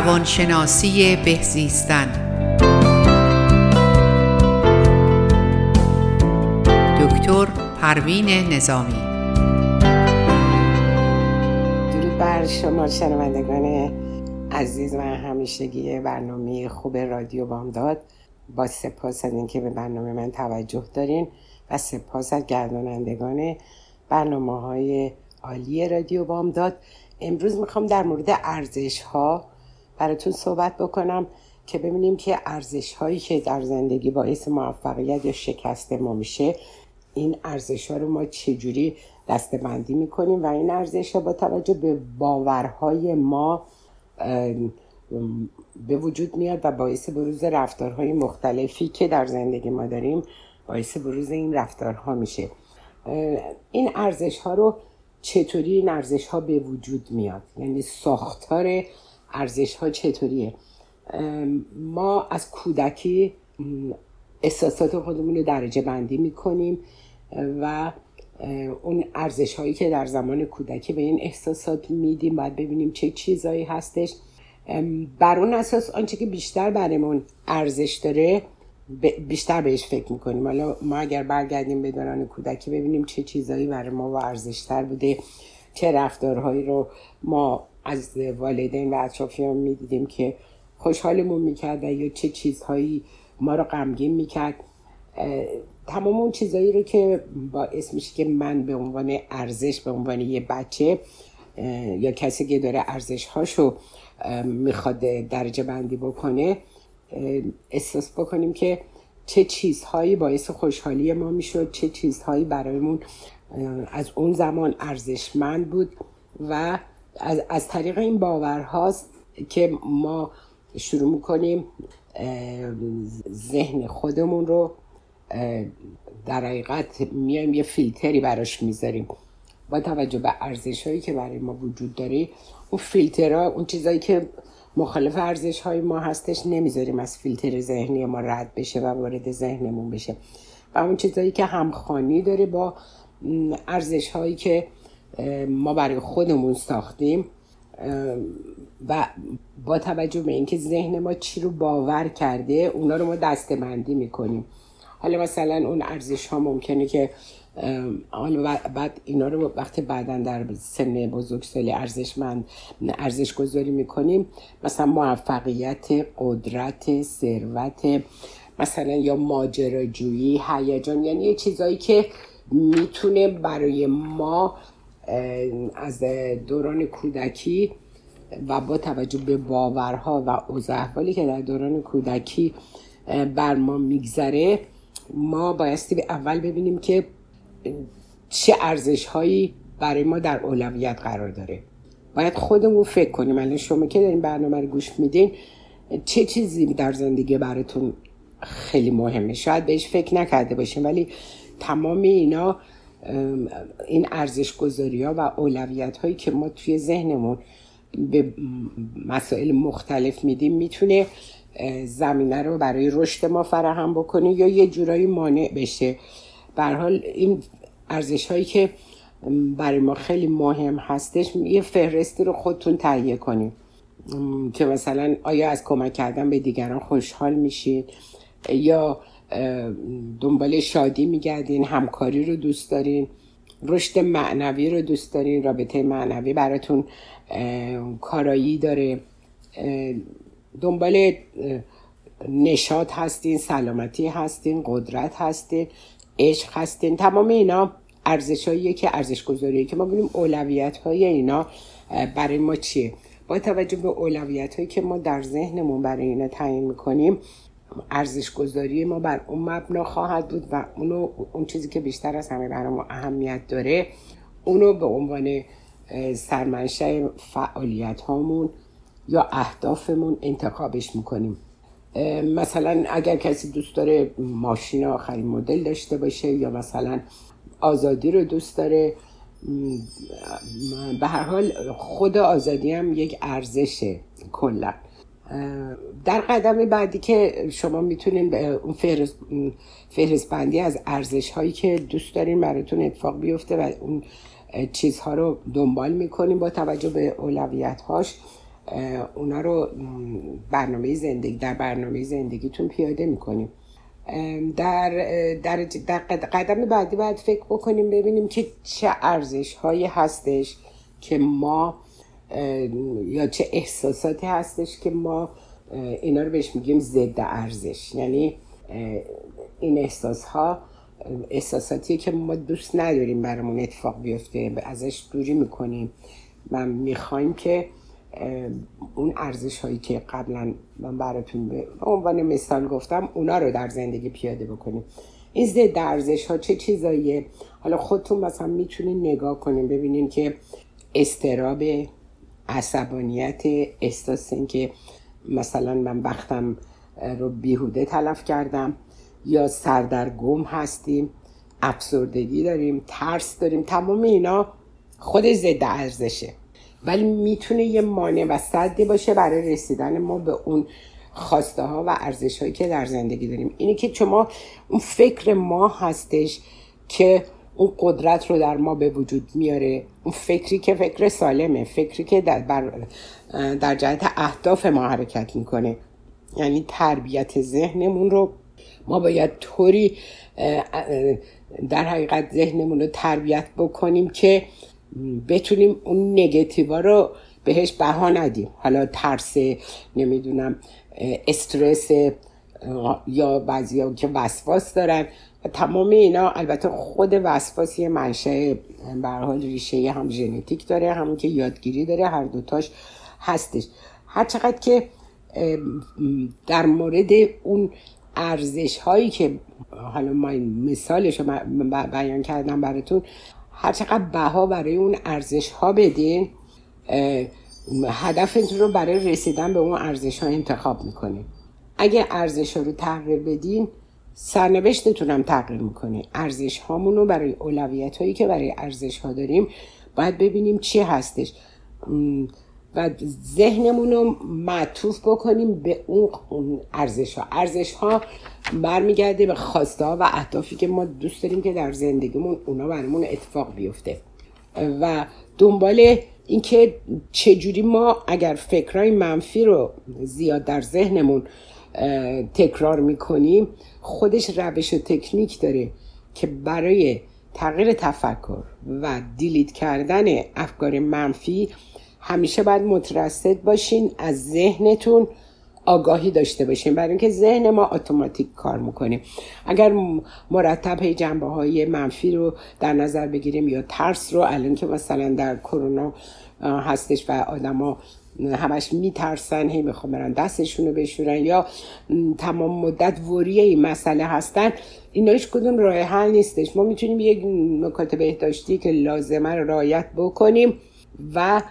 روانشناسی بهزیستن دکتر پروین نظامی. درود بر شما شنوندگان عزیز و همیشگی برنامه خوب رادیو بامداد. با سپاس از اینکه به برنامه من توجه دارین و سپاس از گردانندگان برنامه های عالی رادیو بامداد. امروز می‌خوام در مورد ارزش ها براتون صحبت بکنم که ببینیم که ارزش هایی که در زندگی باعث موفقیت یا شکست ما میشه این ارزش ها رو ما چجوری دسته بندی می‌کنیم؟ و این ارزش ها با توجه به باورهای ما به وجود میاد و باعث بروز رفتارهای مختلفی که در زندگی ما داریم باعث بروز این رفتارها میشه. این ارزش ها رو چطوری این ارزش ها به وجود میاد؟ یعنی ساختار ارزش ها چطوریه ما از کودکی احساسات خودمون رو درجه بندی می‌کنیم و اون ارزش هایی که در زمان کودکی به این احساسات میدیم باید ببینیم چه چیزهایی هستش. بر اون اساس آنچه که بیشتر برمون ارزش داره بیشتر بهش فکر می‌کنیم. حالا ما اگر برگردیم به دوران کودکی ببینیم چه چیزهایی برای ما ارزشتر بوده چه رفتارهایی رو ما از والدین و اطرافیان می‌دیدیم که خوشحالمون می‌کرد و یا چه چیزهایی ما رو غمگین می‌کرد. تمام اون چیزهایی رو که باعث میشه که من به عنوان ارزش به عنوان یه بچه یا کسی که داره ارزش هاشو می‌خواد درجه بندی بکنه احساس بکنیم که چه چیزهایی باعث خوشحالی ما می‌شد چه چیزهایی برایمون از اون زمان ارزشمند بود و از, از طریق این باورهاست که ما شروع می‌کنیم ذهن خودمون رو در حقیقت میایم یه فیلتری براش می‌ذاریم. با توجه به ارزش هایی که برای ما وجود داره اون فیلترها اون چیزهایی که مخالف ارزش های ما هستش نمی‌ذاریم از فیلتر ذهنی ما رد بشه و وارد ذهنمون بشه. و اون چیزهایی که همخانی داره با ارزش هایی که ما برای خودمون ساختیم و با توجه به اینکه ذهن ما چی رو باور کرده اونا رو ما دستمندی می‌کنیم. حالا مثلا اون ارزش ها ممکنه که حالا بعد اینا رو وقتی بعدا در سن بزرگسالی ارزشمند ارزش گذاری می‌کنیم. مثلا موفقیت قدرت ثروت مثلا یا ماجراجویی هیجان یعنی یه چیزایی که می‌تونه برای ما از دوران کودکی و با توجه به باورها و اوضاع که در دوران کودکی بر ما میگذره ما بایستی به اول ببینیم که چه ارزش هایی برای ما در اولویت قرار داره. باید خودمون فکر کنیم. الان شما که دارین برنامه رو گوش میدین چه چیزی در زندگی براتون خیلی مهمه؟ شاید بهش فکر نکرده باشیم ولی تمام اینا این ارزش گذاری ها و اولویت هایی که ما توی ذهنمون به مسائل مختلف میدیم می‌تونه زمینه رو برای رشد ما فراهم بکنه یا یه جورایی مانع بشه. حال این ارزش هایی که برای ما خیلی مهم هستش یه فهرستی رو خودتون تهیه کنیم که مثلا آیا از کمک کردن به دیگران خوشحال میشید یا دنبال شادی میگردین همکاری رو دوست دارین رشد معنوی رو دوست دارین رابطه معنوی براتون کارایی داره. دنبال نشاد هستین سلامتی هستین قدرت هستین عشق هستین. تمام اینا ارزش که ارزش گذاریه که ما ببینیم اولویت های اینا برای ما چیه. با توجه به اولویت هایی که ما در ذهنمون برای اینا تعیین می‌کنیم ارزش گذاری ما بر اون مبنا خواهد بود و اونو اون چیزی که بیشتر از همه برای ما اهمیت داره اونو به عنوان سرمنشه فعالیت هامون یا اهدافمون انتخابش می‌کنیم. مثلا اگر کسی دوست داره ماشین آخرین مدل داشته باشه یا مثلا آزادی رو دوست داره به هر حال خود آزادی هم یک ارزشه کلا. در قدم بعدی که شما می‌تونین اون فهرست بندی از ارزش هایی که دوست دارین براتون اتفاق بیفته و اون چیزها رو دنبال می‌کنیم با توجه به اولویت هاش اونا رو برنامه زندگی در برنامه زندگیتون پیاده می‌کنیم در, در, در قدم بعدی باید فکر بکنیم ببینیم که چه ارزش هایی هستش که ما یا چه احساساتی هستش که ما اینا رو بهش میگیم ضد ارزش. یعنی این احساس ها احساساتی که ما دوست نداریم برامون اتفاق بیفته ازش دوری می‌کنیم و می‌خوایم که اون ارزش هایی که قبلا من براتون به عنوان مثال گفتم اونا رو در زندگی پیاده بکنیم. این ضد ارزش ها چه چیزاییه؟ حالا خودتون مثلا می‌تونین نگاه کنیم ببینین که استراب عصبانیت احساس این که مثلا من وقتم رو بیهوده تلف کردم یا سردرگم هستیم افسردگی داریم ترس داریم تمام اینا خود ضد ارزشه. ولی می‌تونه یه مانع و صدی باشه برای رسیدن ما به اون خواسته ها و ارزش هایی که در زندگی داریم. اینه که شما اون فکر ما هستش که اون قدرت رو در ما به وجود میاره. اون فکری که فکر سالمه فکری که در, بر در جهت اهداف ما حرکت می‌کنه. یعنی تربیت ذهنمون رو ما باید طوری در حقیقت ذهنمون رو تربیت بکنیم که بتونیم اون نگتیوا رو بهش بها ندیم. حالا ترس نمی‌دونم استرس یا بعضی که وسواس دارن تمام اینا البته خود وسواس یه منشه حال ریشه هم ژنتیک داره هم که یادگیری داره هر دوتاش هستش. هر چقدر که در مورد اون ارزش هایی که حالا ما مثالش رو بیان کردم براتون هر چقدر بها برای اون ارزش ها بدین هدفتون رو برای رسیدن به اون ارزش ها انتخاب می‌کنین اگه ارزش ها رو تغییر بدین سرنوشتتون هم تغییر می‌کنه. ارزش هامون رو برای اولویت هایی که برای ارزش ها داریم باید ببینیم چی هستش. و ذهنمون رو معطوف بکنیم به اون ارزش ها ارزش ها برمیگرده به خواسته و اهدافی که ما دوست داریم که در زندگیمون اونا برامون اتفاق بیفته. و دنبال اینکه چجوری ما اگر فکرهای منفی رو زیاد در ذهنمون تکرار می‌کنیم خودش روش و تکنیک داره که برای تغییر تفکر و دیلیت کردن افکار منفی همیشه باید مترصد باشین از ذهنتون آگاهی داشته باشیم. برای اینکه ذهن ما اتوماتیک کار می‌کنیم اگر مرتب جنبه های منفی رو در نظر بگیریم یا ترس رو الان که مثلا در کرونا هستش و آدما همش میترسن هی می‌خوام برن دستشون رو بشورن یا تمام مدت وری این مسئله هستن اینا هیچ کدوم راه حل نیستش. ما می‌تونیم یک نکات بهداشتی که لازمه رو رعایت بکنیم و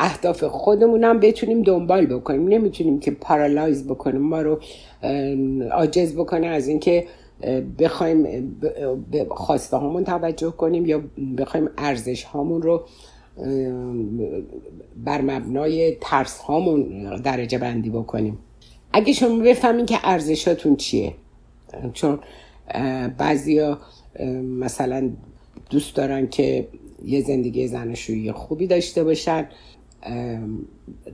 اهداف خودمون هم بتونیم دنبال بکنیم. نمی‌تونیم که پارالایز بکنیم. ما رو عاجز بکنه از اینکه بخوایم به خواسته هامون توجه کنیم یا بخوایم ارزش هامون رو بر مبنای ترس هامون درجه بندی بکنیم. اگه شما بفهمین که ارزشاتون چیه چون بعضیا مثلا دوست دارن که یه زندگی زنشویی خوبی داشته باشن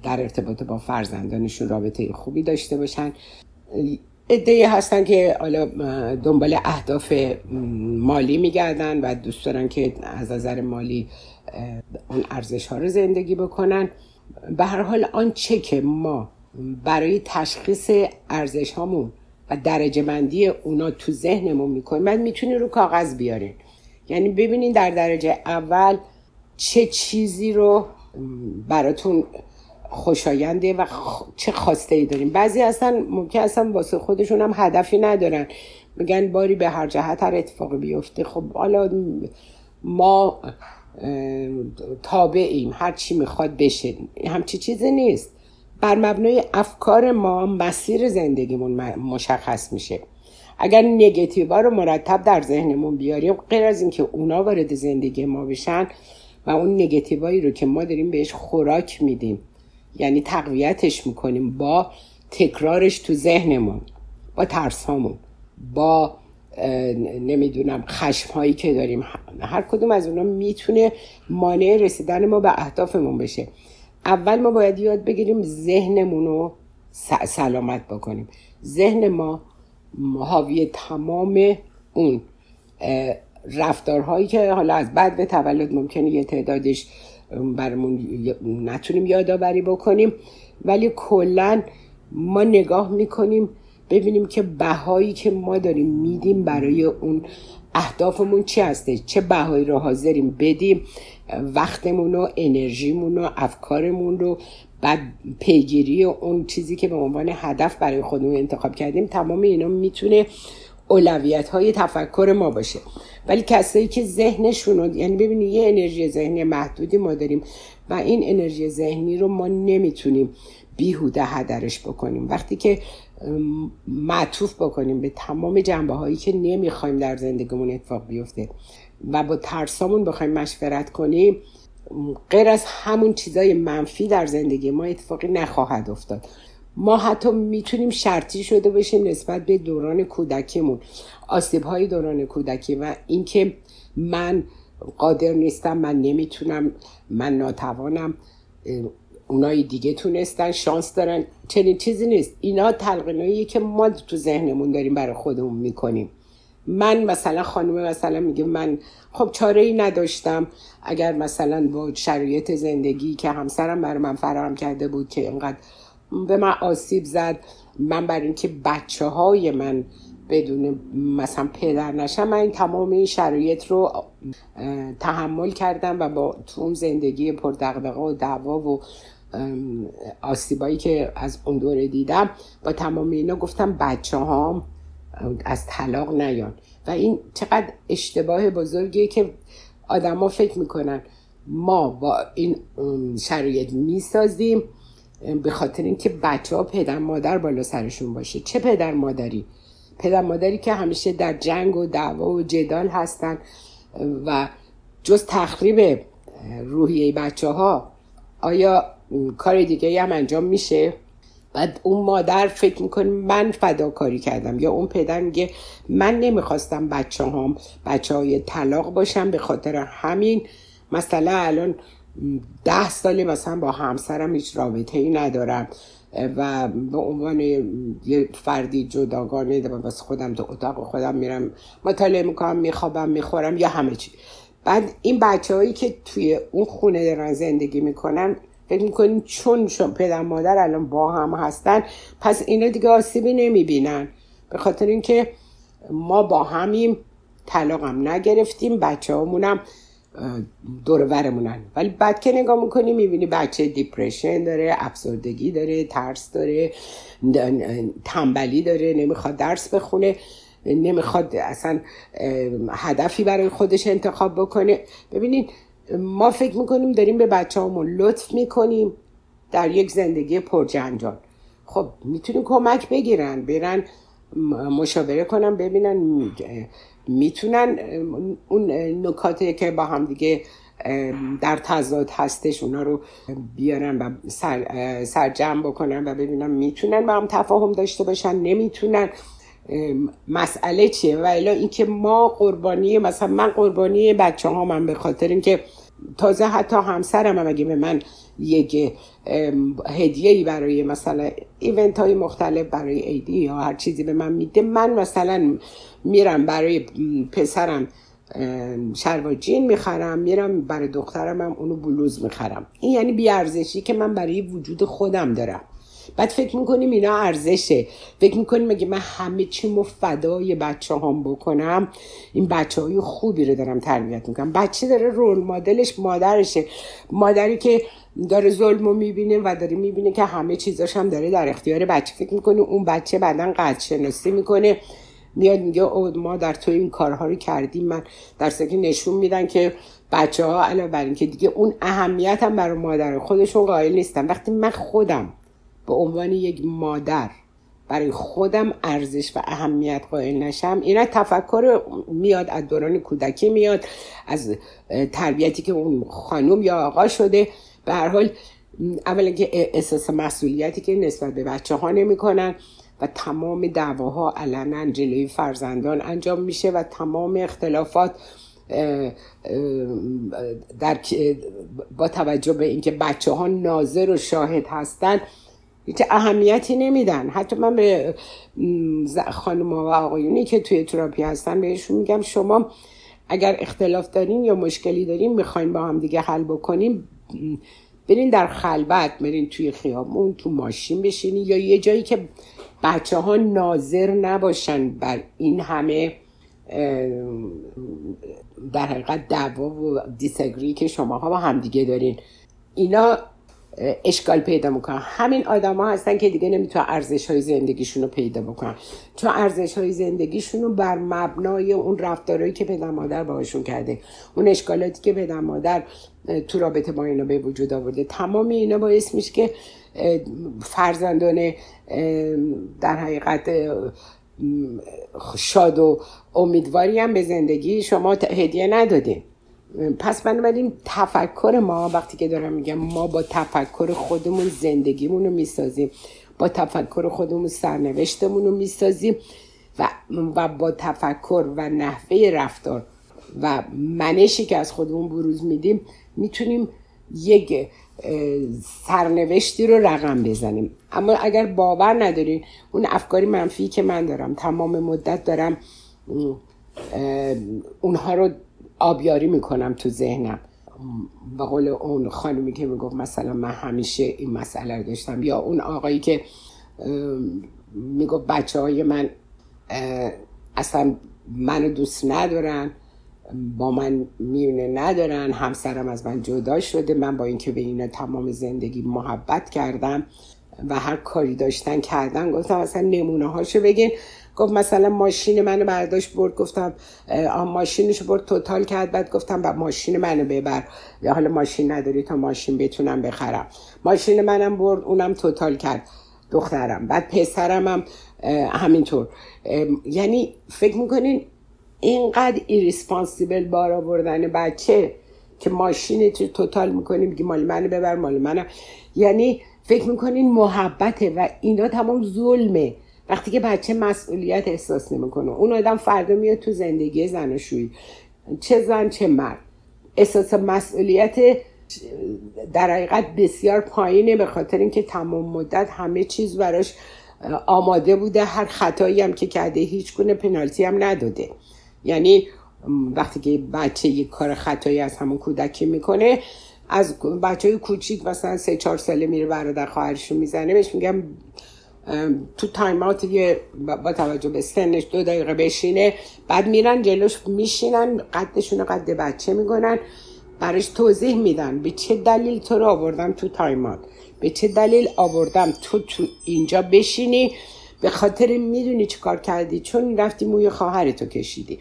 در ارتباط با فرزندانشون رابطه خوبی داشته باشن. ادهی هستن که حالا دنبال اهداف مالی میگردن و دوست دارن که از نظر مالی اون ارزش ها رو زندگی بکنن. به هر حال آنچه که ما برای تشخیص ارزش هامون و درجه بندی اونا تو ذهنمون می‌کنیم بعد می‌تونی رو کاغذ بیارین یعنی ببینین در درجه اول چه چیزی رو براتون خوشاینده و چه خواسته ای داریم بعضی هستن ممکن اصلا واسه خودشون هم هدفی ندارن. میگن باری به هر جهت هر اتفاقی بیفته. خب حالا ما تابعیم. هر چی می‌خواد بشه. همچی چیزی نیست. بر مبنای افکار ما مسیر زندگیمون مشخص میشه. اگر نگتیوا رو مرتب در ذهنمون بیاریم غیر از اینکه اونا وارد زندگی ما بشن و اون نگتیوایی رو که ما داریم بهش خوراک میدیم یعنی تقویتش می‌کنیم با تکرارش تو ذهنمون با ترس هامون با نمی‌دونم خشم هایی که داریم هر کدوم از اونا می‌تونه مانع رسیدن ما به اهدافمون بشه. اول ما باید یاد بگیریم ذهنمون رو سلامت بکنیم. ذهن ما حاوی تمام اون رفتارهایی که حالا از بعد به تولد ممکنه یه تعدادش برمون نتونیم یادآوری بکنیم. ولی کلا ما نگاه می‌کنیم ببینیم که بهایی که ما داریم میدیم برای اون اهدافمون چی هسته؟ چه بهایی رو حاضریم بدیم؟ وقتمون و انرژیمون و افکارمون رو بعد پیگیری و اون چیزی که به عنوان هدف برای خودمون انتخاب کردیم تمام اینا می‌تونه اولویت های تفکر ما باشه. ولی کسایی که ذهنشون یعنی ببینید یه انرژی ذهنی محدودی ما داریم و این انرژی ذهنی رو ما نمی‌تونیم بیهوده هدرش بکنیم. وقتی که معطوف بکنیم به تمام جنبه هایی که نمی‌خوایم در زندگیمون اتفاق بیفته و با ترسامون بخوایم مشورت کنیم غیر از همون چیزای منفی در زندگی ما اتفاقی نخواهد افتاد. ما حتی می‌تونیم شرطی شده باشیم نسبت به دوران کودکیمون آسیب های دوران کودکی و اینکه من قادر نیستم من نمی‌تونم من ناتوانم اونای دیگه تونستن شانس دارن. چنین چیزی نیست. اینا تلقینایی که ما تو ذهنمون داریم برای خودمون می‌کنیم. من مثلا خانم مثلا میگه من خب چاره ای نداشتم. اگر مثلا با شرایط زندگی که همسرم برای من فراهم کرده بود که اینقدر به من آسیب زد من برای اینکه بچه های من بدون مثلا پدر نشم من این تمام این شرایط رو تحمل کردم و با تو اون زندگی پردقدقه و دعوا و آسیبایی که از اون دوره دیدم با تمام اینا گفتم بچه هام از طلاق نیان. و این چقدر اشتباه بزرگیه که آدما فکر می‌کنن ما با این شرایط می‌سازیم به خاطر اینکه بچه ها پدر مادر بالا سرشون باشه. چه پدر مادری؟ پدر مادری که همیشه در جنگ و دعوا و جدال هستن و جز تخریب روحیه بچه ها آیا کار دیگه هم انجام میشه؟ بعد اون مادر فکر می‌کنه من فداکاری کردم. یا اون پدر میگه من نمی‌خواستم بچه هم بچه های طلاق باشم به خاطر همین. مثلا الان ده سالی مثلا با همسرم هیچ رابطه ای ندارم و به عنوان یه فردی جداگانه بس خودم تو اتاق خودم میرم مطالعه می‌کنم میخوابم می‌خورم یا همه چی. بعد این بچه هایی که توی اون خونه دارن زندگی می‌کنن فکر می‌کنیم چون پدر مادر الان با هم هستن پس اینا دیگه آسیبی نمی‌بینن. به خاطر اینکه ما با همیم طلاق هم نگرفتیم بچه همونم دورورمونن ولی بعد که نگاه می‌کنی می‌بینی بچه دیپریشن داره افسردگی داره ترس داره تنبلی داره نمی‌خواد درس بخونه نمی‌خواد اصلا هدفی برای خودش انتخاب بکنه. ببینید ما فکر می‌کنیم داریم به بچه همون لطف می‌کنیم در یک زندگی پرجنجال. خب می‌تونیم کمک بگیرن برن مشاوره کنن ببینن می‌تونن اون نکاتی که با هم دیگه در تضاد هستش اونا رو بیارن و سر، سرجم بکنن و ببینن می‌تونن با هم تفاهم داشته باشن نمی‌تونن. مسئله چیه؟ و الا اینکه ما قربانی مثلا من قربانی بچه ها من به خاطر اینکه تازه حتی همسرم هم اگه به من یک هدیه ای برای مثلا ایونت های مختلف برای ایدی یا هر چیزی به من میده من مثلا میرم برای پسرم شلوار می‌خرم میرم برای دخترم هم اونو بلوز می‌خرم. این یعنی بیارزشی که من برای وجود خودم دارم. بعد فکر می‌کنیم اینا ارزشه. فکر می‌کنیم اگه من همه چی فدای بچه هم بکنم این بچه های خوبی رو دارم تربیت می‌کنم. بچه داره رول مدلش مادرشه. مادری که داره ظلم رو می‌بینه و داره می‌بینه که همه چیزاش هم داره در اختیار بچه. فکر می‌کنه اون بچه بعدا قد شناسی می‌کنه. میاد میگه او ما در تو این کارها رو کردیم. من در که نشون میدن که بچه ها علاوه بر اینکه دیگه اون اهمیت هم برای مادر خودشون قائل نیستن. وقتی من خودم به عنوان یک مادر برای خودم ارزش و اهمیت قائل نشم. اینا تفکر میاد از دوران کودکی میاد از تربیتی که اون خانم یا آقا شده. به هر حال اولا که احساس مسئولیتی که نسبت به بچه ها نمی‌کنن و تمام دعواها علنا جلوی فرزندان انجام میشه و تمام اختلافات در با توجه به اینکه بچه ها ناظر و شاهد هستن هیچ اهمیتی نمیدن. حتی من به خانم و آقایونی که توی تراپی هستن بهشون میگم شما اگر اختلاف دارین یا مشکلی دارین می‌خواین با هم دیگه حل بکنیم برین در خلوت برین توی خیابون تو ماشین بشینین یا یه جایی که بچه ها ناظر نباشن بر این همه در حقیقت دعوا و دیسگری که شما ها با همدیگه دارین. اینا اشکال پیدا می‌کنن. همین آدما هستن که دیگه نمی‌تونن ارزش های زندگیشون رو پیدا بکنن. چون ارزش های زندگیشون رو بر مبنای اون رفتارهایی که پدر مادر باهاشون کرده. اون اشکالاتی که پدر مادر تو رابطه با اینا به وجود آورده. تمام اینا باعث میشه که فرزندان در حقیقت شاد و امیدواری هم به زندگی شما هدیه ندادین پس بنابراین تفکر ما وقتی که دارم میگم ما با تفکر خودمون زندگیمون رو می‌سازیم با تفکر خودمون سرنوشتمون رو می‌سازیم و, و با تفکر و نحوه رفتار و منشی که از خودمون بروز میدیم می‌تونیم یک سرنوشتی رو رقم بزنیم. اما اگر باور ندارین اون افکاری منفی که من دارم تمام مدت دارم اونها رو آبیاری می‌کنم تو ذهنم. به قول اون خانومی که می‌گفت مثلا من همیشه این مسئله رو داشتم یا اون آقایی که می‌گفت بچه های من اصلا منو دوست ندارن با من میونه ندارن همسرم از من جدا شده من با اینکه به اینا تمام زندگی محبت کردم و هر کاری داشتن کردن گفتم اصلا نمونه هاشو بگین. گفت مثلا ماشین منو برداشت برد گفتم ماشینش برد total کرد بعد گفتم با ماشین منو ببر یا حالا ماشین نداری تا ماشین بتونم بخرم. ماشین منم برد اونم total کرد دخترم. بعد پسرم هم همینطور. یعنی فکر می‌کنین اینقدر irresponsible بار آوردن بچه که ماشین تو total می‌کنیم میگی مال منو ببر مال منم یعنی فکر می‌کنین محبته و اینا تمام ظلمه. وقتی که بچه مسئولیت احساس نمی‌کنه. اون آدم فردا میاد تو زندگی زناشویی چه زن چه مرد. احساس مسئولیت در حقیقت بسیار پایینه به خاطر اینکه تمام مدت همه چیز براش آماده بوده. هر خطایی هم که کرده هیچ گونه پنالتی هم نداده. یعنی وقتی که بچه یک کار خطایی از همون کودکی می‌کنه از بچه های کوچیک مثلا سه چهار ساله میره برادر خواهرشون می‌زنه بهش میگم تو time-out یه با توجه به سنش دو دقیقه بشینه بعد میرن جلوش میشینن قدشون قد بچه می‌کنن براش توضیح میدن به چه دلیل تو رو آوردم تو time-out. به چه دلیل آوردم تو تو اینجا بشینی؟ به خاطر می‌دونی چی کار کردی؟ چون رفتی موی خواهرتو کشیدی.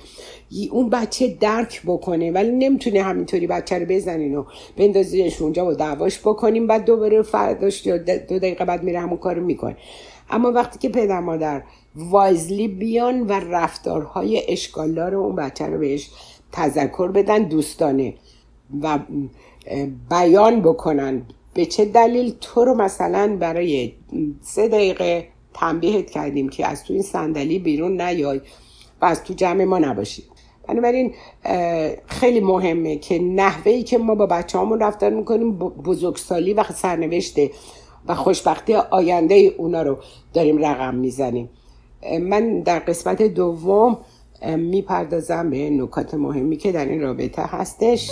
اون بچه درک بکنه ولی نمی‌تونه همینطوری بچه رو بزنین و بندازیش اونجا و دعواش بکنیم بعد دوباره فرداش دو دقیقه بعد میره همون کارو می‌کنه. اما وقتی که پدر مادر وایزلی بیان و رفتارهای اشکالدار اون بچه رو بهش تذکر بدن دوستانه و بیان بکنن به چه دلیل؟ تو رو مثلا برای سه دقیقه تنبیهت کردیم که از تو این صندلی بیرون نیای و از تو جمع ما نباشید بنابراین خیلی مهمه که نحوهی که ما با بچه رفتار می‌کنیم بزرگسالی و سرنوشته و خوشبختی آینده اونا رو داریم رقم می‌زنیم. من در قسمت دوم می‌پردازم به نکات مهمی که در این رابطه هستش.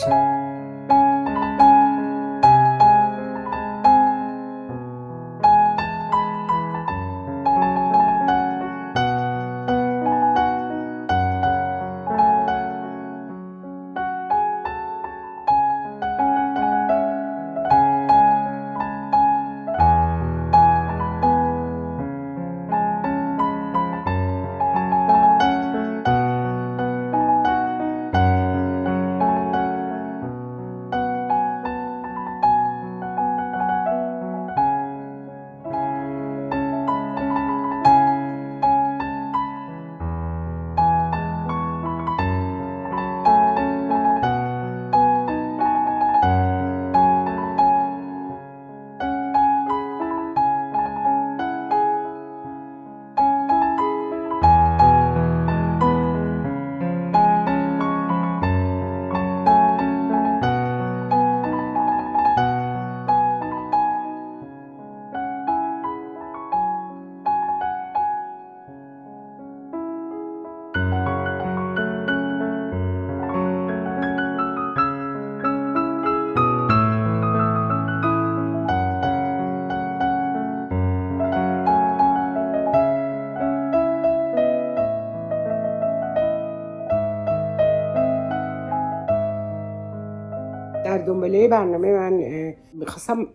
حواله برنامه من می‌خواستم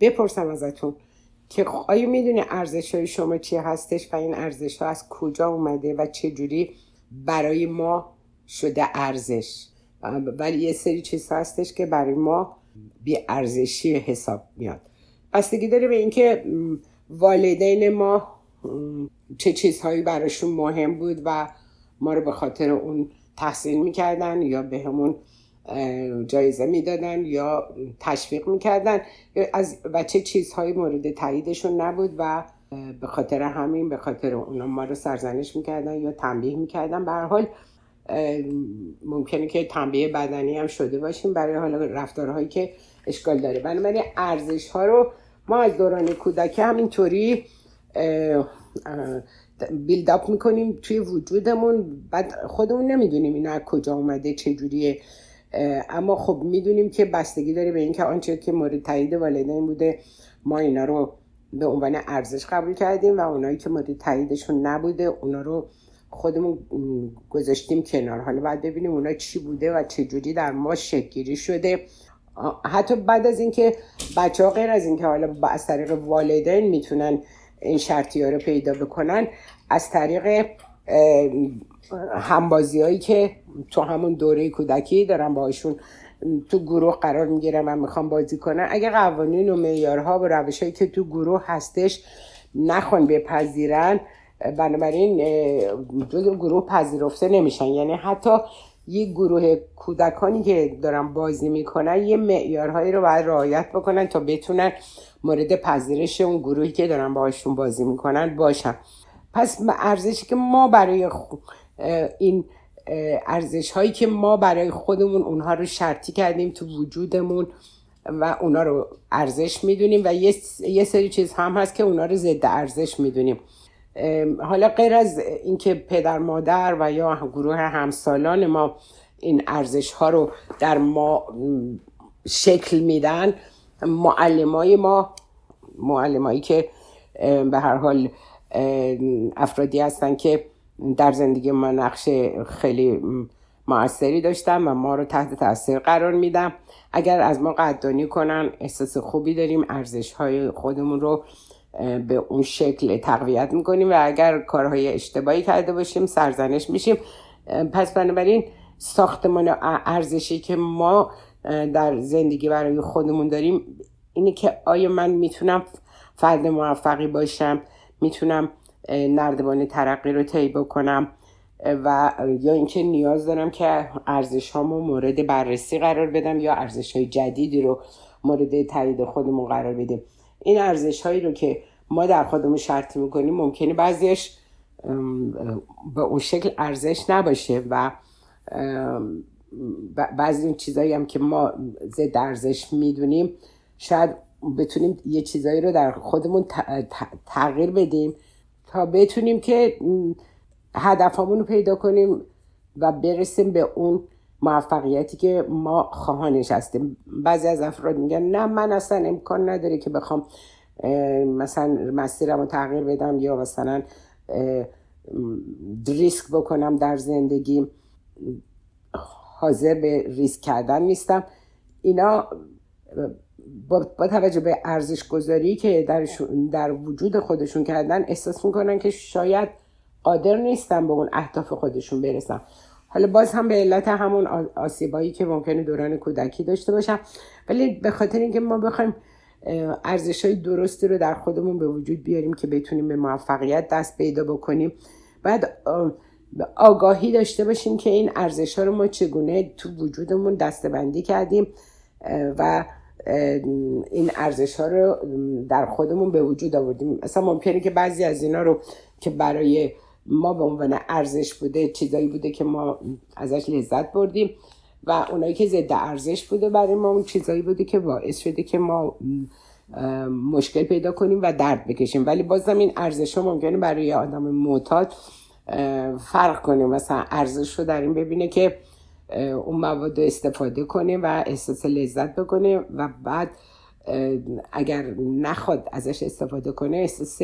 بپرسم ازتون که آیا می‌دونه ارزش های شما چی هستش و این ارزش ها از کجا اومده و چه جوری برای ما شده ارزش؟ ولی یه سری چیز هستش که برای ما بی ارزشی حساب میاد. بستگی داره به اینکه والدین ما چه چیزهایی براشون مهم بود و ما رو به خاطر اون تحسین می‌کردن یا به همون جایزه می‌دادن یا تشویق می‌کردن. از و چه چیزهایی مورد تاییدشون نبود و به خاطر همین به خاطر اونا ما رو سرزنش می‌کردن یا تنبیه می‌کردن. به حال ممکنه که تنبیه بدنی هم شده باشیم برای حالا رفتارهایی که اشکال داره. بنابراین ارزش ها رو ما از دوران کودکی همینطوری بیلداپ می‌کنیم توی وجودمون. بعد خودمون نمی‌دونیم اینا از کجا اومده چجوریه اما خب می‌دونیم که بستگی داره به اینکه آنچه که مورد تایید والدین بوده ما اینا رو به عنوان ارزش قبول کردیم و اونایی که مورد تاییدشون نبوده اونا رو خودمون گذاشتیم کنار. حالا باید ببینیم اونا چی بوده و چجوری در ما شکلی شده. حتی بعد از اینکه بچه ها غیر از اینکه حالا از طریق والدین می‌تونن این شرطی ها رو پیدا بکنن از طریق همبازی هایی که تو همون دوره کودکی دارن باشون تو گروه قرار می‌گیرم و می‌خوام بازی کنن. اگه قوانین و معیارها و روش هایی که تو گروه هستش نخوان بپذیرن بنابراین جز گروه پذیرفته نمیشن. یعنی حتی یه گروه کودکانی که دارن بازی می‌کنن یه معیارهایی رو باید رعایت بکنن تا بتونن مورد پذیرش اون گروهی که دارن باهاشون بازی می‌کنن باشن. پس ارزشی که ما برای این ارزش هایی که ما برای خودمون اونها رو شرطی کردیم تو وجودمون و اونا رو ارزش می‌دونیم و یه, سری چیز هم هست که اونا رو ضد ارزش می‌دونیم. حالا غیر از اینکه پدر مادر و یا گروه همسالان ما این ارزش ها رو در ما شکل میدن معلمای ما معلمایی که به هر حال افرادی هستن که در زندگی ما نقش خیلی موثری داشتن و ما رو تحت تاثیر قرار میدم. اگر از ما قدردانی کنن احساس خوبی داریم ارزش های خودمون رو به اون شکل تقویت می‌کنیم و اگر کارهای اشتباهی کرده باشیم سرزنش میشیم. پس بنابراین ساختمان ارزشی که ما در زندگی برای خودمون داریم اینه که آیا من می‌تونم فرد موفقی باشم؟ می‌تونم نردبان ترقی رو طی بکنم و یا اینکه نیاز دارم که ارزش هامو مورد بررسی قرار بدم یا ارزش های جدیدی رو مورد تایید خودمون قرار بدیم. این ارزش هایی رو که ما در خودمون شرط می‌کنیم ممکنه بعضیش به اون شکل ارزش نباشه و بعضی این چیزایی هم که ما ضد ارزش می‌دونیم شاید بتونیم یه چیزایی رو در خودمون تغییر بدیم تا بتونیم که هدفمون رو پیدا کنیم و برسیم به اون موفقیتی که ما خواهانش هستیم بعضی از افراد میگن نه من اصلا امکان نداره که بخوام مثلا مسیرم رو تغییر بدم یا مثلا ریسک بکنم در زندگی. حاضر به ریسک کردن نیستم. اینا با, توجه به ارزش گذاری که در, در وجود خودشون کردن احساس می‌کنن که شاید قادر نیستن به اون اهداف خودشون برسن. حالا باز هم به علت همون آسیبایی که ممکنه دوران کودکی داشته باشم ولی به خاطر اینکه ما بخوایم ارزش های درستی رو در خودمون به وجود بیاریم که بتونیم به موفقیت دست پیدا بکنیم. بعد آگاهی داشته باشیم که این ارزش ها رو ما چگونه تو وجودمون دستبندی کردیم و این ارزش ها رو در خودمون به وجود آوردیم. مثلا ممکنه که بعضی از اینا رو که برای ما به عنوان ارزش بوده چیزایی بوده که ما ازش لذت بردیم و اونایی که ضد ارزش بوده برای ما اون چیزایی بوده که باعث شده که ما مشکل پیدا کنیم و درد بکشیم. ولی بازم این ارزش ها ممکنه برای آدم معتاد فرق کنه. مثلا ارزش رو در این ببینه که اون مواد رو استفاده کنه و احساس لذت بکنه و بعد اگر نخواد ازش استفاده کنه احساس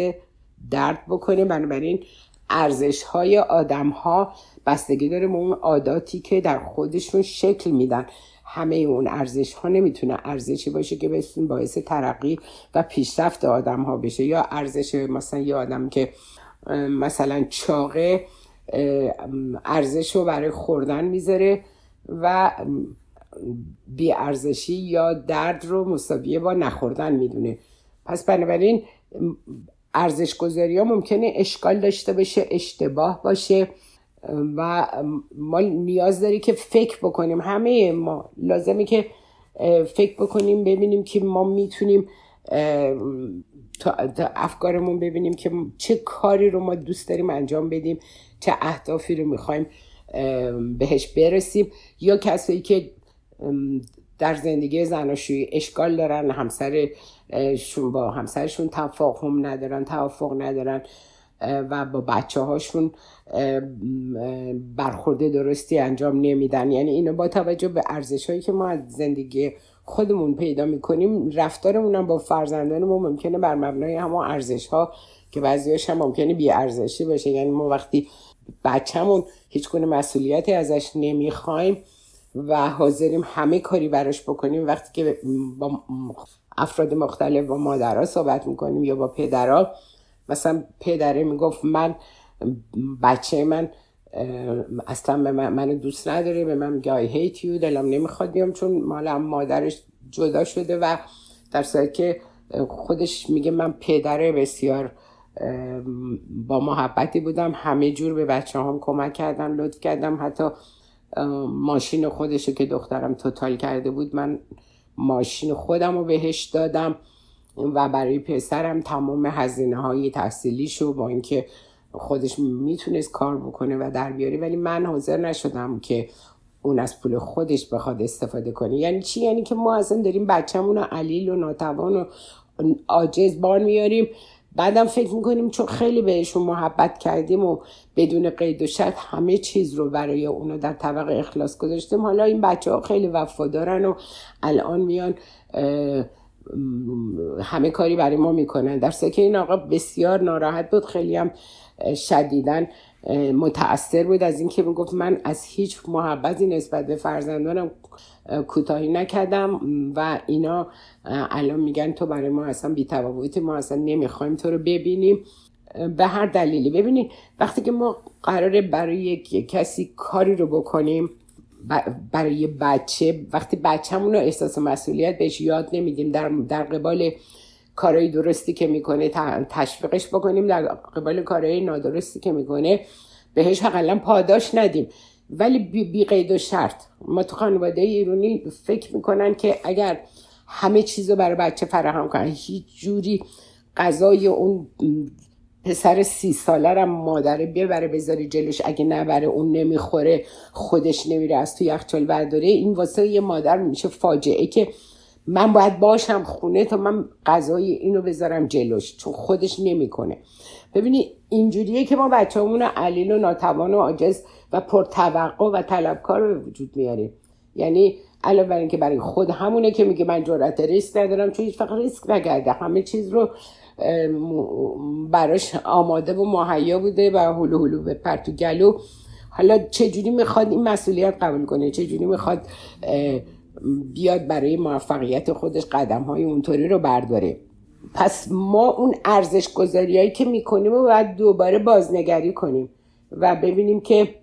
درد بکنه. بنابراین ارزش های آدم ها بستگی داره به اون عاداتی که در خودشون شکل میدن. همه اون ارزش ها نمی‌تونه ارزشی باشه که بسیار باعث ترقی و پیشرفت آدم ها بشه. یا ارزش مثلا یه آدم که مثلا چاقه ارزش رو برای خوردن می‌ذاره و بی ارزشی یا درد رو مساویه با نخوردن می‌دونه. پس بنابراین ارزش گذاری ها ممکنه اشکال داشته باشه اشتباه باشه و ما نیاز داری که فکر بکنیم. همه ما لازمه که فکر بکنیم ببینیم که ما می‌تونیم تا افکارمون ببینیم که چه کاری رو ما دوست داریم انجام بدیم چه اهدافی رو می‌خوایم. بهش برسیم. یا کسایی که در زندگی زناشویی اشکال دارن همسرشون با همسرشون تفاهم ندارن توافق ندارن و با بچه هاشون برخورده درستی انجام نمیدن. یعنی اینو با توجه به ارزش هایی که ما از زندگی خودمون پیدا می‌کنیم رفتارمون هم با فرزندان ما ممکنه بر مبنای همون ارزش ها که بعضیاش هم ممکنه بی ارزشی باشه. یعنی ما وقتی بچهمون هیچ کنه مسئولیتی ازش نمی‌خوایم و حاضریم همه کاری براش بکنیم وقتی که با افراد مختلف با مادرها صحبت می‌کنیم یا با پدرها مثلا پدره می‌گفت من بچه من اصلا به من, دوست نداره به من میگه hate you دلم نمی‌خواد بیام چون مالا مادرش جدا شده و در صورت که خودش میگه من پدر بسیار با محبتی بودم همه جور به بچه هم کمک کردم لطف کردم. حتی ماشین خودشه که دخترم توتال کرده بود من ماشین خودم رو بهش دادم و برای پسرم تمام هزینه های تحصیلیشو با اینکه خودش می‌تونست کار بکنه و در بیاره ولی من حاضر نشدم که اون از پول خودش بخواد استفاده کنه. یعنی چی؟ یعنی که ما اصلا داریم بچه‌مون رو علیل و ناتوان و عاجز بار میاریم. بعدم فکر می‌کنیم چون خیلی بهشون محبت کردیم و بدون قید و شرط همه چیز رو برای اونو در طبق اخلاص گذاشتیم. حالا این بچه ها خیلی وفادارن و الان میان همه کاری برای ما می‌کنن. در که این آقا بسیار ناراحت بود خیلی هم شدیدن متاثر بود از اینکه می‌گفت من از هیچ محبتی نسبت به فرزندانم کوتاهی نکردم و اینا الان میگن تو برای ما اصلا بیتفاوتی ما اصلا نمی‌خوایم تو رو ببینیم. به هر دلیلی. ببینید وقتی که ما قراره برای یک کسی کاری رو بکنیم برای بچه. وقتی بچهمون رو احساس مسئولیت بهش یاد نمیدیم در, در قبال کارهای درستی که می‌کنه تشویقش بکنیم در قبال کارهای نادرستی که می‌کنه بهش حقلا پاداش ندیم. ولی بی, بی قید و شرط. ما تو خانواده ایرانی فکر می‌کنن که اگر همه چیز رو برای بچه فراهم کنن هیچ جوری غذای اون پسر سی ساله رم مادره ببره بذاره جلوش اگه نبره اون نمی‌خوره خودش نمیره از تو یخچال برداره این واسه یه مادر میشه فاجعه که من باید باشم خونه تا من غذای اینو بذارم جلوش چون خودش نمی‌کنه. ببینی اینجوریه که ما بچه همون علیل و ناتوان و عاجز و پرتوقع و طلبکار رو به وجود میاریم. یعنی علاوه بر اینکه برای خود همونه که میگه من جرأت ریسک ندارم چون فقط ریسک نگرده همه چیز رو براش آماده و مهیا بوده و هلو هلو به پرتو گلو. حالا چجوری می‌خواد این مسئولیت قبول کنه؟ چجوری می‌خواد بیاد برای موفقیت خودش قدم های اونطوری رو برداره؟ پس ما اون ارزش گذاری که می‌کنیم و باید دوباره بازنگری کنیم و ببینیم که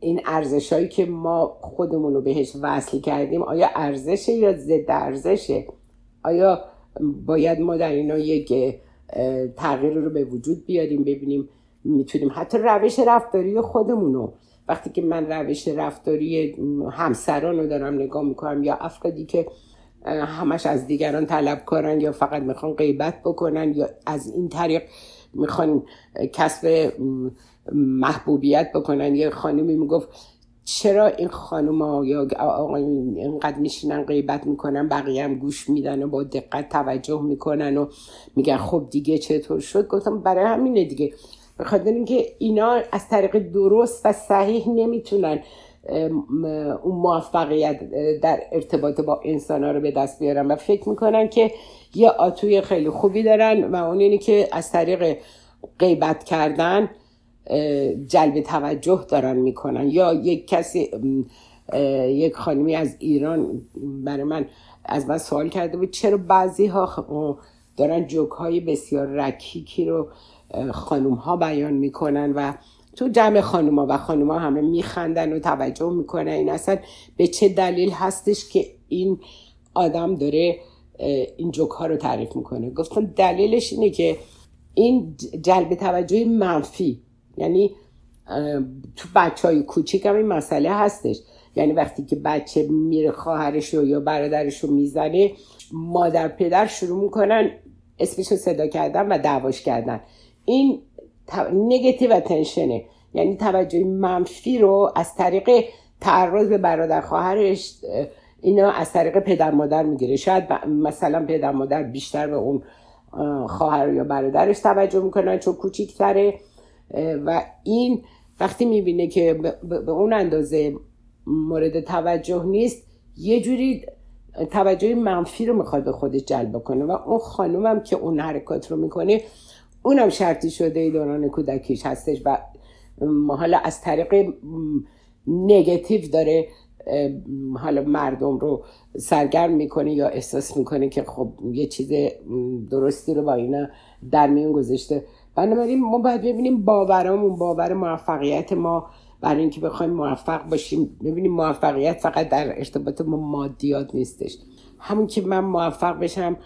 این ارزش هایی که ما خودمون رو بهش وصل کردیم آیا ارزشه یا ضد ارزشه؟ آیا باید ما در اینا یک تغییر رو به وجود بیاریم ببینیم می‌تونیم حتی روش رفتاری خودمون وقتی که من روش رفتاری همسران رو دارم نگاه می‌کنم یا افرادی که همش از دیگران طلب کارن یا فقط می‌خوان غیبت بکنن یا از این طریق می‌خوان کسب محبوبیت بکنن یه خانمی می‌گفت چرا این خانم ها یا آقایون اینقدر میشینن غیبت می‌کنن بقیه هم گوش میدن و با دقت توجه می‌کنن و میگن خب دیگه چطور شد؟ گفتم برای همینه دیگه. بخاطر اینکه اینا از طریق درست و صحیح نمی‌تونن اون موفقیت در ارتباط با انسان ها رو به دست بیارن و فکر می‌کنن که یه آتوی خیلی خوبی دارن و اون اینی که از طریق غیبت کردن جلب توجه دارن می‌کنن. یا یک کسی یک خانمی از ایران برای من از من سوال کرده بود چرا بعضی ها دارن جوک های بسیار رکیکی رو خانوم ها بیان می‌کنن و تو جمع خانوما و خانوما همه میخندن و توجه می‌کنن این اصلا به چه دلیل هستش که این آدم داره این جوک ها رو تعریف می‌کنه؟ گفتم دلیلش اینه که این جلب توجه منفی یعنی تو بچه های کوچیک هم این مسئله هستش. یعنی وقتی که بچه میره خواهرش رو یا برادرش رو می‌زنه مادر پدر شروع می‌کنن اسمش رو صدا کردن و دعواش کردن. این نگتیو اتنشنه. یعنی توجه منفی رو از طریق تعرض به برادر خواهرش اینا از طریق پدر مادر می‌گیره. شاید مثلا پدر مادر بیشتر به اون خواهر یا برادرش توجه می‌کنن چون کوچیکتره. و این وقتی می‌بینه که به اون اندازه مورد توجه نیست یه جوری توجه منفی رو می‌خواد به خودش جلب کنه و اون خانومم که اون حرکات رو می‌کنه اونم شرطی شده دوران کودکیش هستش و حالا از طریق نگتیو داره حالا مردم رو سرگرم می‌کنه یا احساس می‌کنه که خب یه چیز درستی رو با اینا در میون گذاشته. بنابراین ما باید ببینیم باورامون باور موفقیت ما. برای اینکه بخوایم موفق باشیم ببینیم موفقیت فقط در ارتباط ما مادیات نیستش. همون که من موفق بشم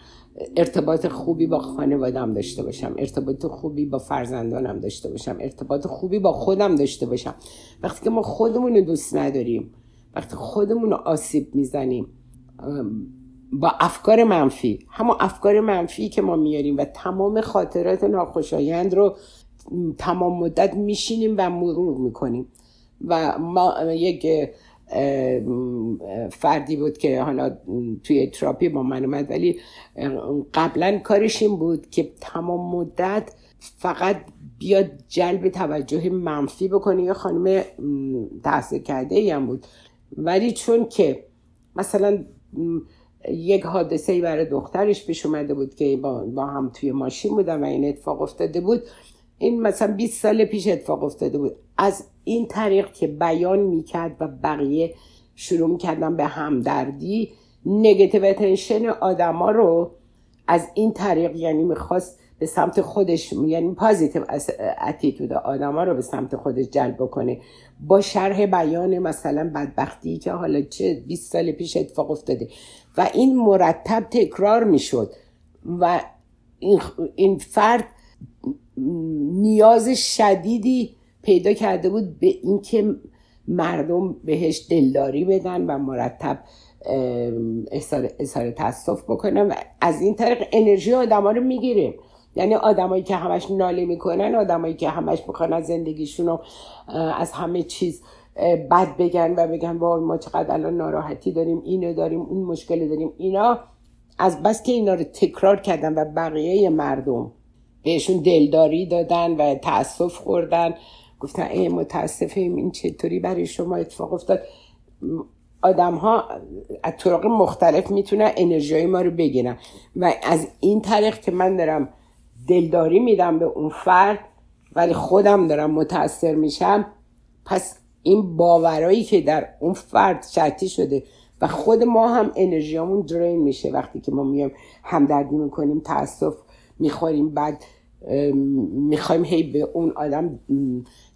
ارتباط خوبی با خانوادم داشته باشم ارتباط خوبی با فرزندانم داشته باشم ارتباط خوبی با خودم داشته باشم. وقتی که ما خودمون دوست نداریم وقتی خودمون آسیب می‌زنیم با افکار منفی. همون افکار منفی که ما میاریم و تمام خاطرات ناخوشایند رو تمام مدت میشینیم و مرور می‌کنیم. و ما یک فردی بود که حالا توی تراپی با من اومد ولی قبلا کارش این بود که تمام مدت فقط بیاد جلب توجه منفی بکنه یا خانم تحصیل کرده ای هم بود. ولی چون که مثلا یک حادثه ای برای دخترش پیش اومده بود که با, با هم توی ماشین بودن و این اتفاق افتاده بود. این مثلا 20 سال پیش اتفاق افتاده بود. از این طریق که بیان می‌کرد و بقیه شروع می‌کردن به همدردی نگتیو اتنشن آدما رو از این طریق یعنی می‌خواست به سمت خودش یعنی پازیتیو اتیتود آدما رو به سمت خودش جلب کنه با شرح بیان مثلا بدبختی که حالا چه 20 سال پیش اتفاق افتاده. و این مرتب تکرار می‌شد و این, فرد نیاز شدیدی پیدا کرده بود به اینکه مردم بهش دلداری بدن و مرتب اظهار تاسف بکنن و از این طریق انرژی آدما رو می‌گیره. یعنی آدمایی که همش ناله می‌کنن آدمایی که همش می‌خوان از زندگیشون رو از همه چیز بد بگن و بگن وای ما چقدر الان ناراحتی داریم اینو داریم اون مشکل داریم. اینا از بس که اینا رو تکرار کردن و بقیه مردم بهشون دلداری دادن و تاسف خوردن. گفتن ای متاسفیم این چطوری برای شما اتفاق افتاد؟ آدم ها از طرق مختلف می‌تونن انرژی ما رو بگیرن. و از این طریق که من دارم دلداری میدم به اون فرد ولی خودم دارم متاثر میشم پس این باورایی که در اون فرد شرطی شده و خود ما هم انرژیامون درین میشه وقتی که ما میایم همدردی می‌کنیم تاسف می‌خوریم بعد می‌خوایم هی به اون آدم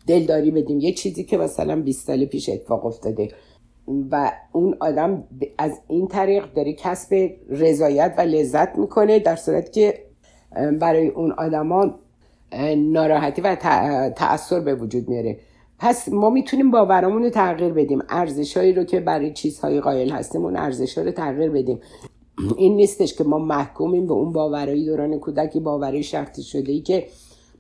دلداری بدیم. یه چیزی که مثلا 20 سال پیش اتفاق افتاده و اون آدم از این طریق داره کسب رضایت و لذت می‌کنه در صورت که برای اون آدما ناراحتی و تأثیر به وجود میاره. پس ما می‌تونیم باورامون رو تغییر بدیم. ارزشهایی رو که برای چیزهای قائل هستیم اون ارزش رو تغییر بدیم. این نیستش که ما محکومیم به اون باورایی دوران کودکی باورای شخصی شده ای که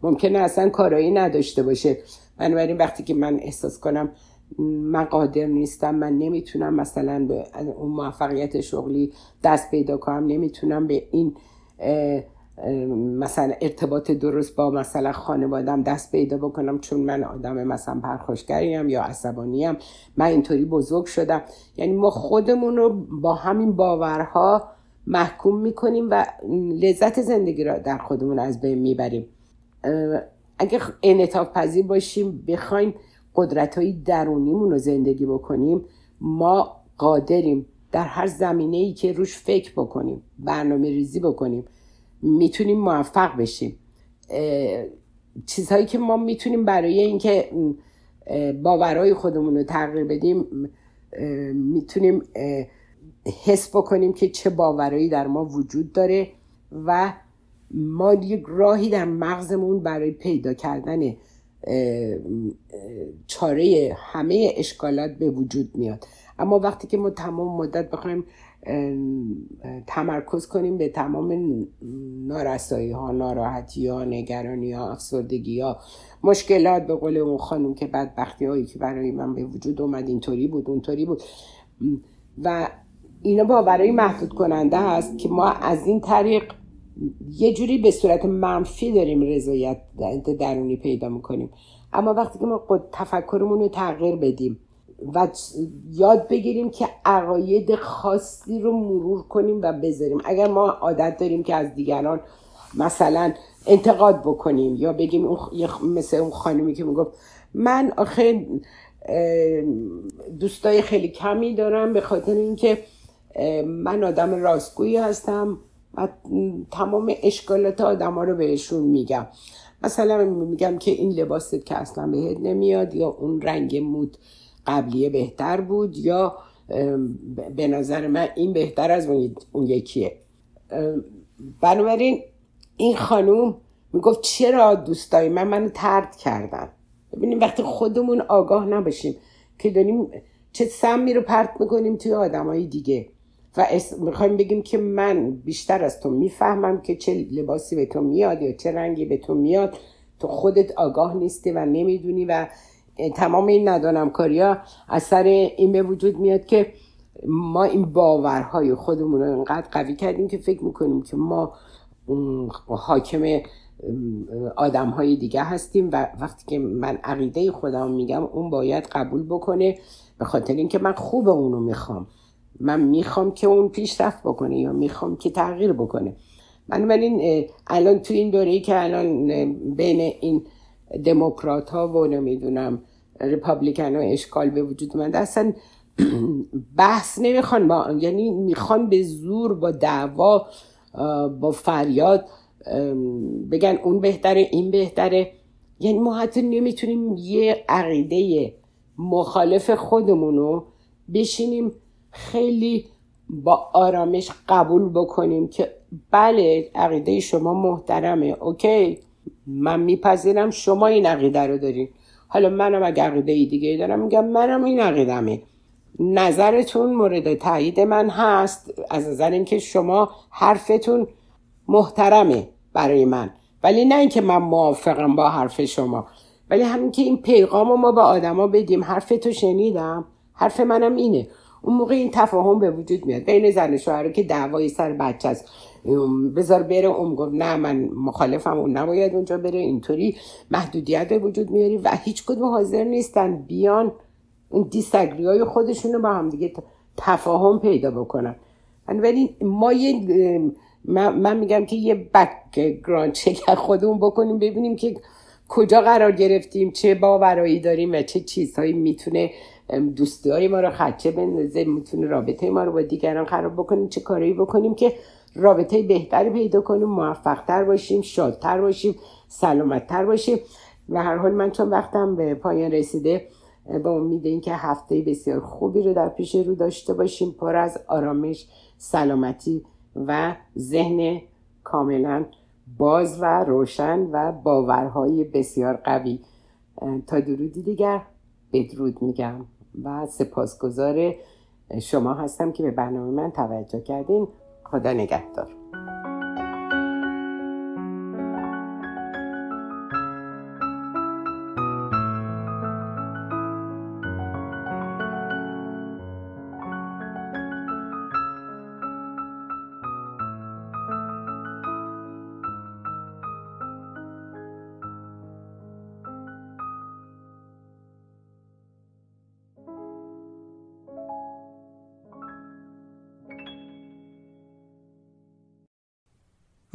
ممکنه اصلا کارایی نداشته باشه. بنابراین وقتی که من احساس کنم من قادر نیستم من نمی‌تونم مثلا به اون موفقیت شغلی دست پیدا کنم نمی‌تونم به این مثلا ارتباط درست با مثلا خانوادم دست پیدا بکنم چون من آدم مثلا پرخوشگریم یا عصبانیم من اینطوری بزرگ شدم. یعنی ما خودمون رو با همین باورها محکوم می‌کنیم و لذت زندگی را در خودمون از بین می‌بریم. اگه انعطاف پذیر باشیم بخوایم قدرت های درونیمون رو زندگی بکنیم ما قادریم در هر زمینه ای که روش فکر بکنیم برنامه ریزی بکنیم. می‌تونیم موفق بشیم. چیزهایی که ما می‌تونیم برای اینکه باورهای خودمون رو تغییر بدیم می‌تونیم حس بکنیم که چه باورایی در ما وجود داره و ما یک راهی در مغزمون برای پیدا کردن چاره همه اشکالات به وجود میاد. اما وقتی که ما تمام مدت بخوایم تمرکز کنیم به تمام نارسایی ها ناراحتی ها نگرانی ها افسردگی ها مشکلات به قول اون خانم که بدبختی هایی که برای من به وجود اومد اینطوری بود اونطوری بود. و اینا با برای محدود کننده هست که ما از این طریق یه جوری به صورت منفی داریم رضایت درونی پیدا می‌کنیم. اما وقتی که ما تفکرمون رو تغییر بدیم و یاد بگیریم که عقاید خاصی رو مرور کنیم و بذاریم. اگر ما عادت داریم که از دیگران مثلا انتقاد بکنیم یا بگیم اون مثل اون خانمی که می‌گفت من آخه دوستای خیلی کمی دارم به خاطر اینکه من آدم راستگویی هستم و تمام اشکالات آدم رو بهشون میگم. مثلا میگم که این لباست که اصلا بهت نمیاد یا اون رنگ مود قبلیه بهتر بود یا به نظر من این بهتر از اون یکیه. بنابراین این خانوم می‌گفت چرا دوستای من منو ترد کردن. ببینیم وقتی خودمون آگاه نباشیم که داریم چه سمی رو پرت می‌کنیم توی آدمای دیگه. و می‌خوایم بگیم که من بیشتر از تو می‌فهمم که چه لباسی به تو میاد یا چه رنگی به تو میاد. تو خودت آگاه نیستی و نمی‌دونی و تمام این ندانم کاریا از سر این به وجود میاد که ما این باورهای خودمون رو انقدر قوی کردیم که فکر می‌کنیم که ما حاکم آدم های دیگه هستیم و وقتی که من عقیده خودم میگم اون باید قبول بکنه به خاطر اینکه من خوب اونو می‌خوام. من می‌خوام که اون پیشرفت بکنه یا می‌خوام که تغییر بکنه. من این الان تو این دوره که الان بین این دموکرات ها و نمی‌دونم ریپابلیکن ها اشکال به وجود اومده. اصلا بحث نمی‌خوان با یعنی می‌خوان به زور با دعوا با فریاد بگن اون بهتره این بهتره. یعنی ما حتی نمی‌تونیم یه عقیده مخالف خودمونو بشینیم خیلی با آرامش قبول بکنیم که بله عقیده شما محترمه اوکی. من میپذیرم شما این عقیده رو دارین. حالا منم اگه عقیده دیگه دارم میگم منم این عقیدمه. نظرتون مورد تایید من هست از نظر اینکه شما حرفتون محترمه برای من. ولی نه اینکه من موافقم با حرف شما ولی همین که این پیغام ما به آدما بدیم حرف تو شنیدم حرف منم اینه. اون موقع این تفاهم به وجود میاد. بین زن و شوهر که دعوای سر بچه است. بذار بره اون گفت نه من مخالفم اون نباید اونجا بره اینطوری محدودیت به وجود میاری و هیچ کدوم حاضر نیستن بیان اون دیسگری های خودشون رو با هم دیگه تفاهم پیدا بکنن. ولی ما یه من, میگم که یه بکگراند چک خودمون بکنیم ببینیم که کجا قرار گرفتیم چه باورایی داریم و چه چیزهایی می‌تونه دوستی ما رو خدچه بندازه می‌تونه رابطه ما رو با دیگران خراب بکنیم چه کارایی بکنیم که رابطه بهتری پیدا کنیم موفقتر باشیم شادتر باشیم سلامتتر باشیم. و هر حال من چون وقتم به پایان رسیده با امید اینکه هفته بسیار خوبی رو در پیش رو داشته باشیم. پر از آرامش سلامتی و ذهن کاملا باز و روشن و باورهای بسیار قوی. تا درودی دیگر بدرود میگم و سپاسگزار شما هستم که به برنامه من توجه کردین. خدا نگهدار.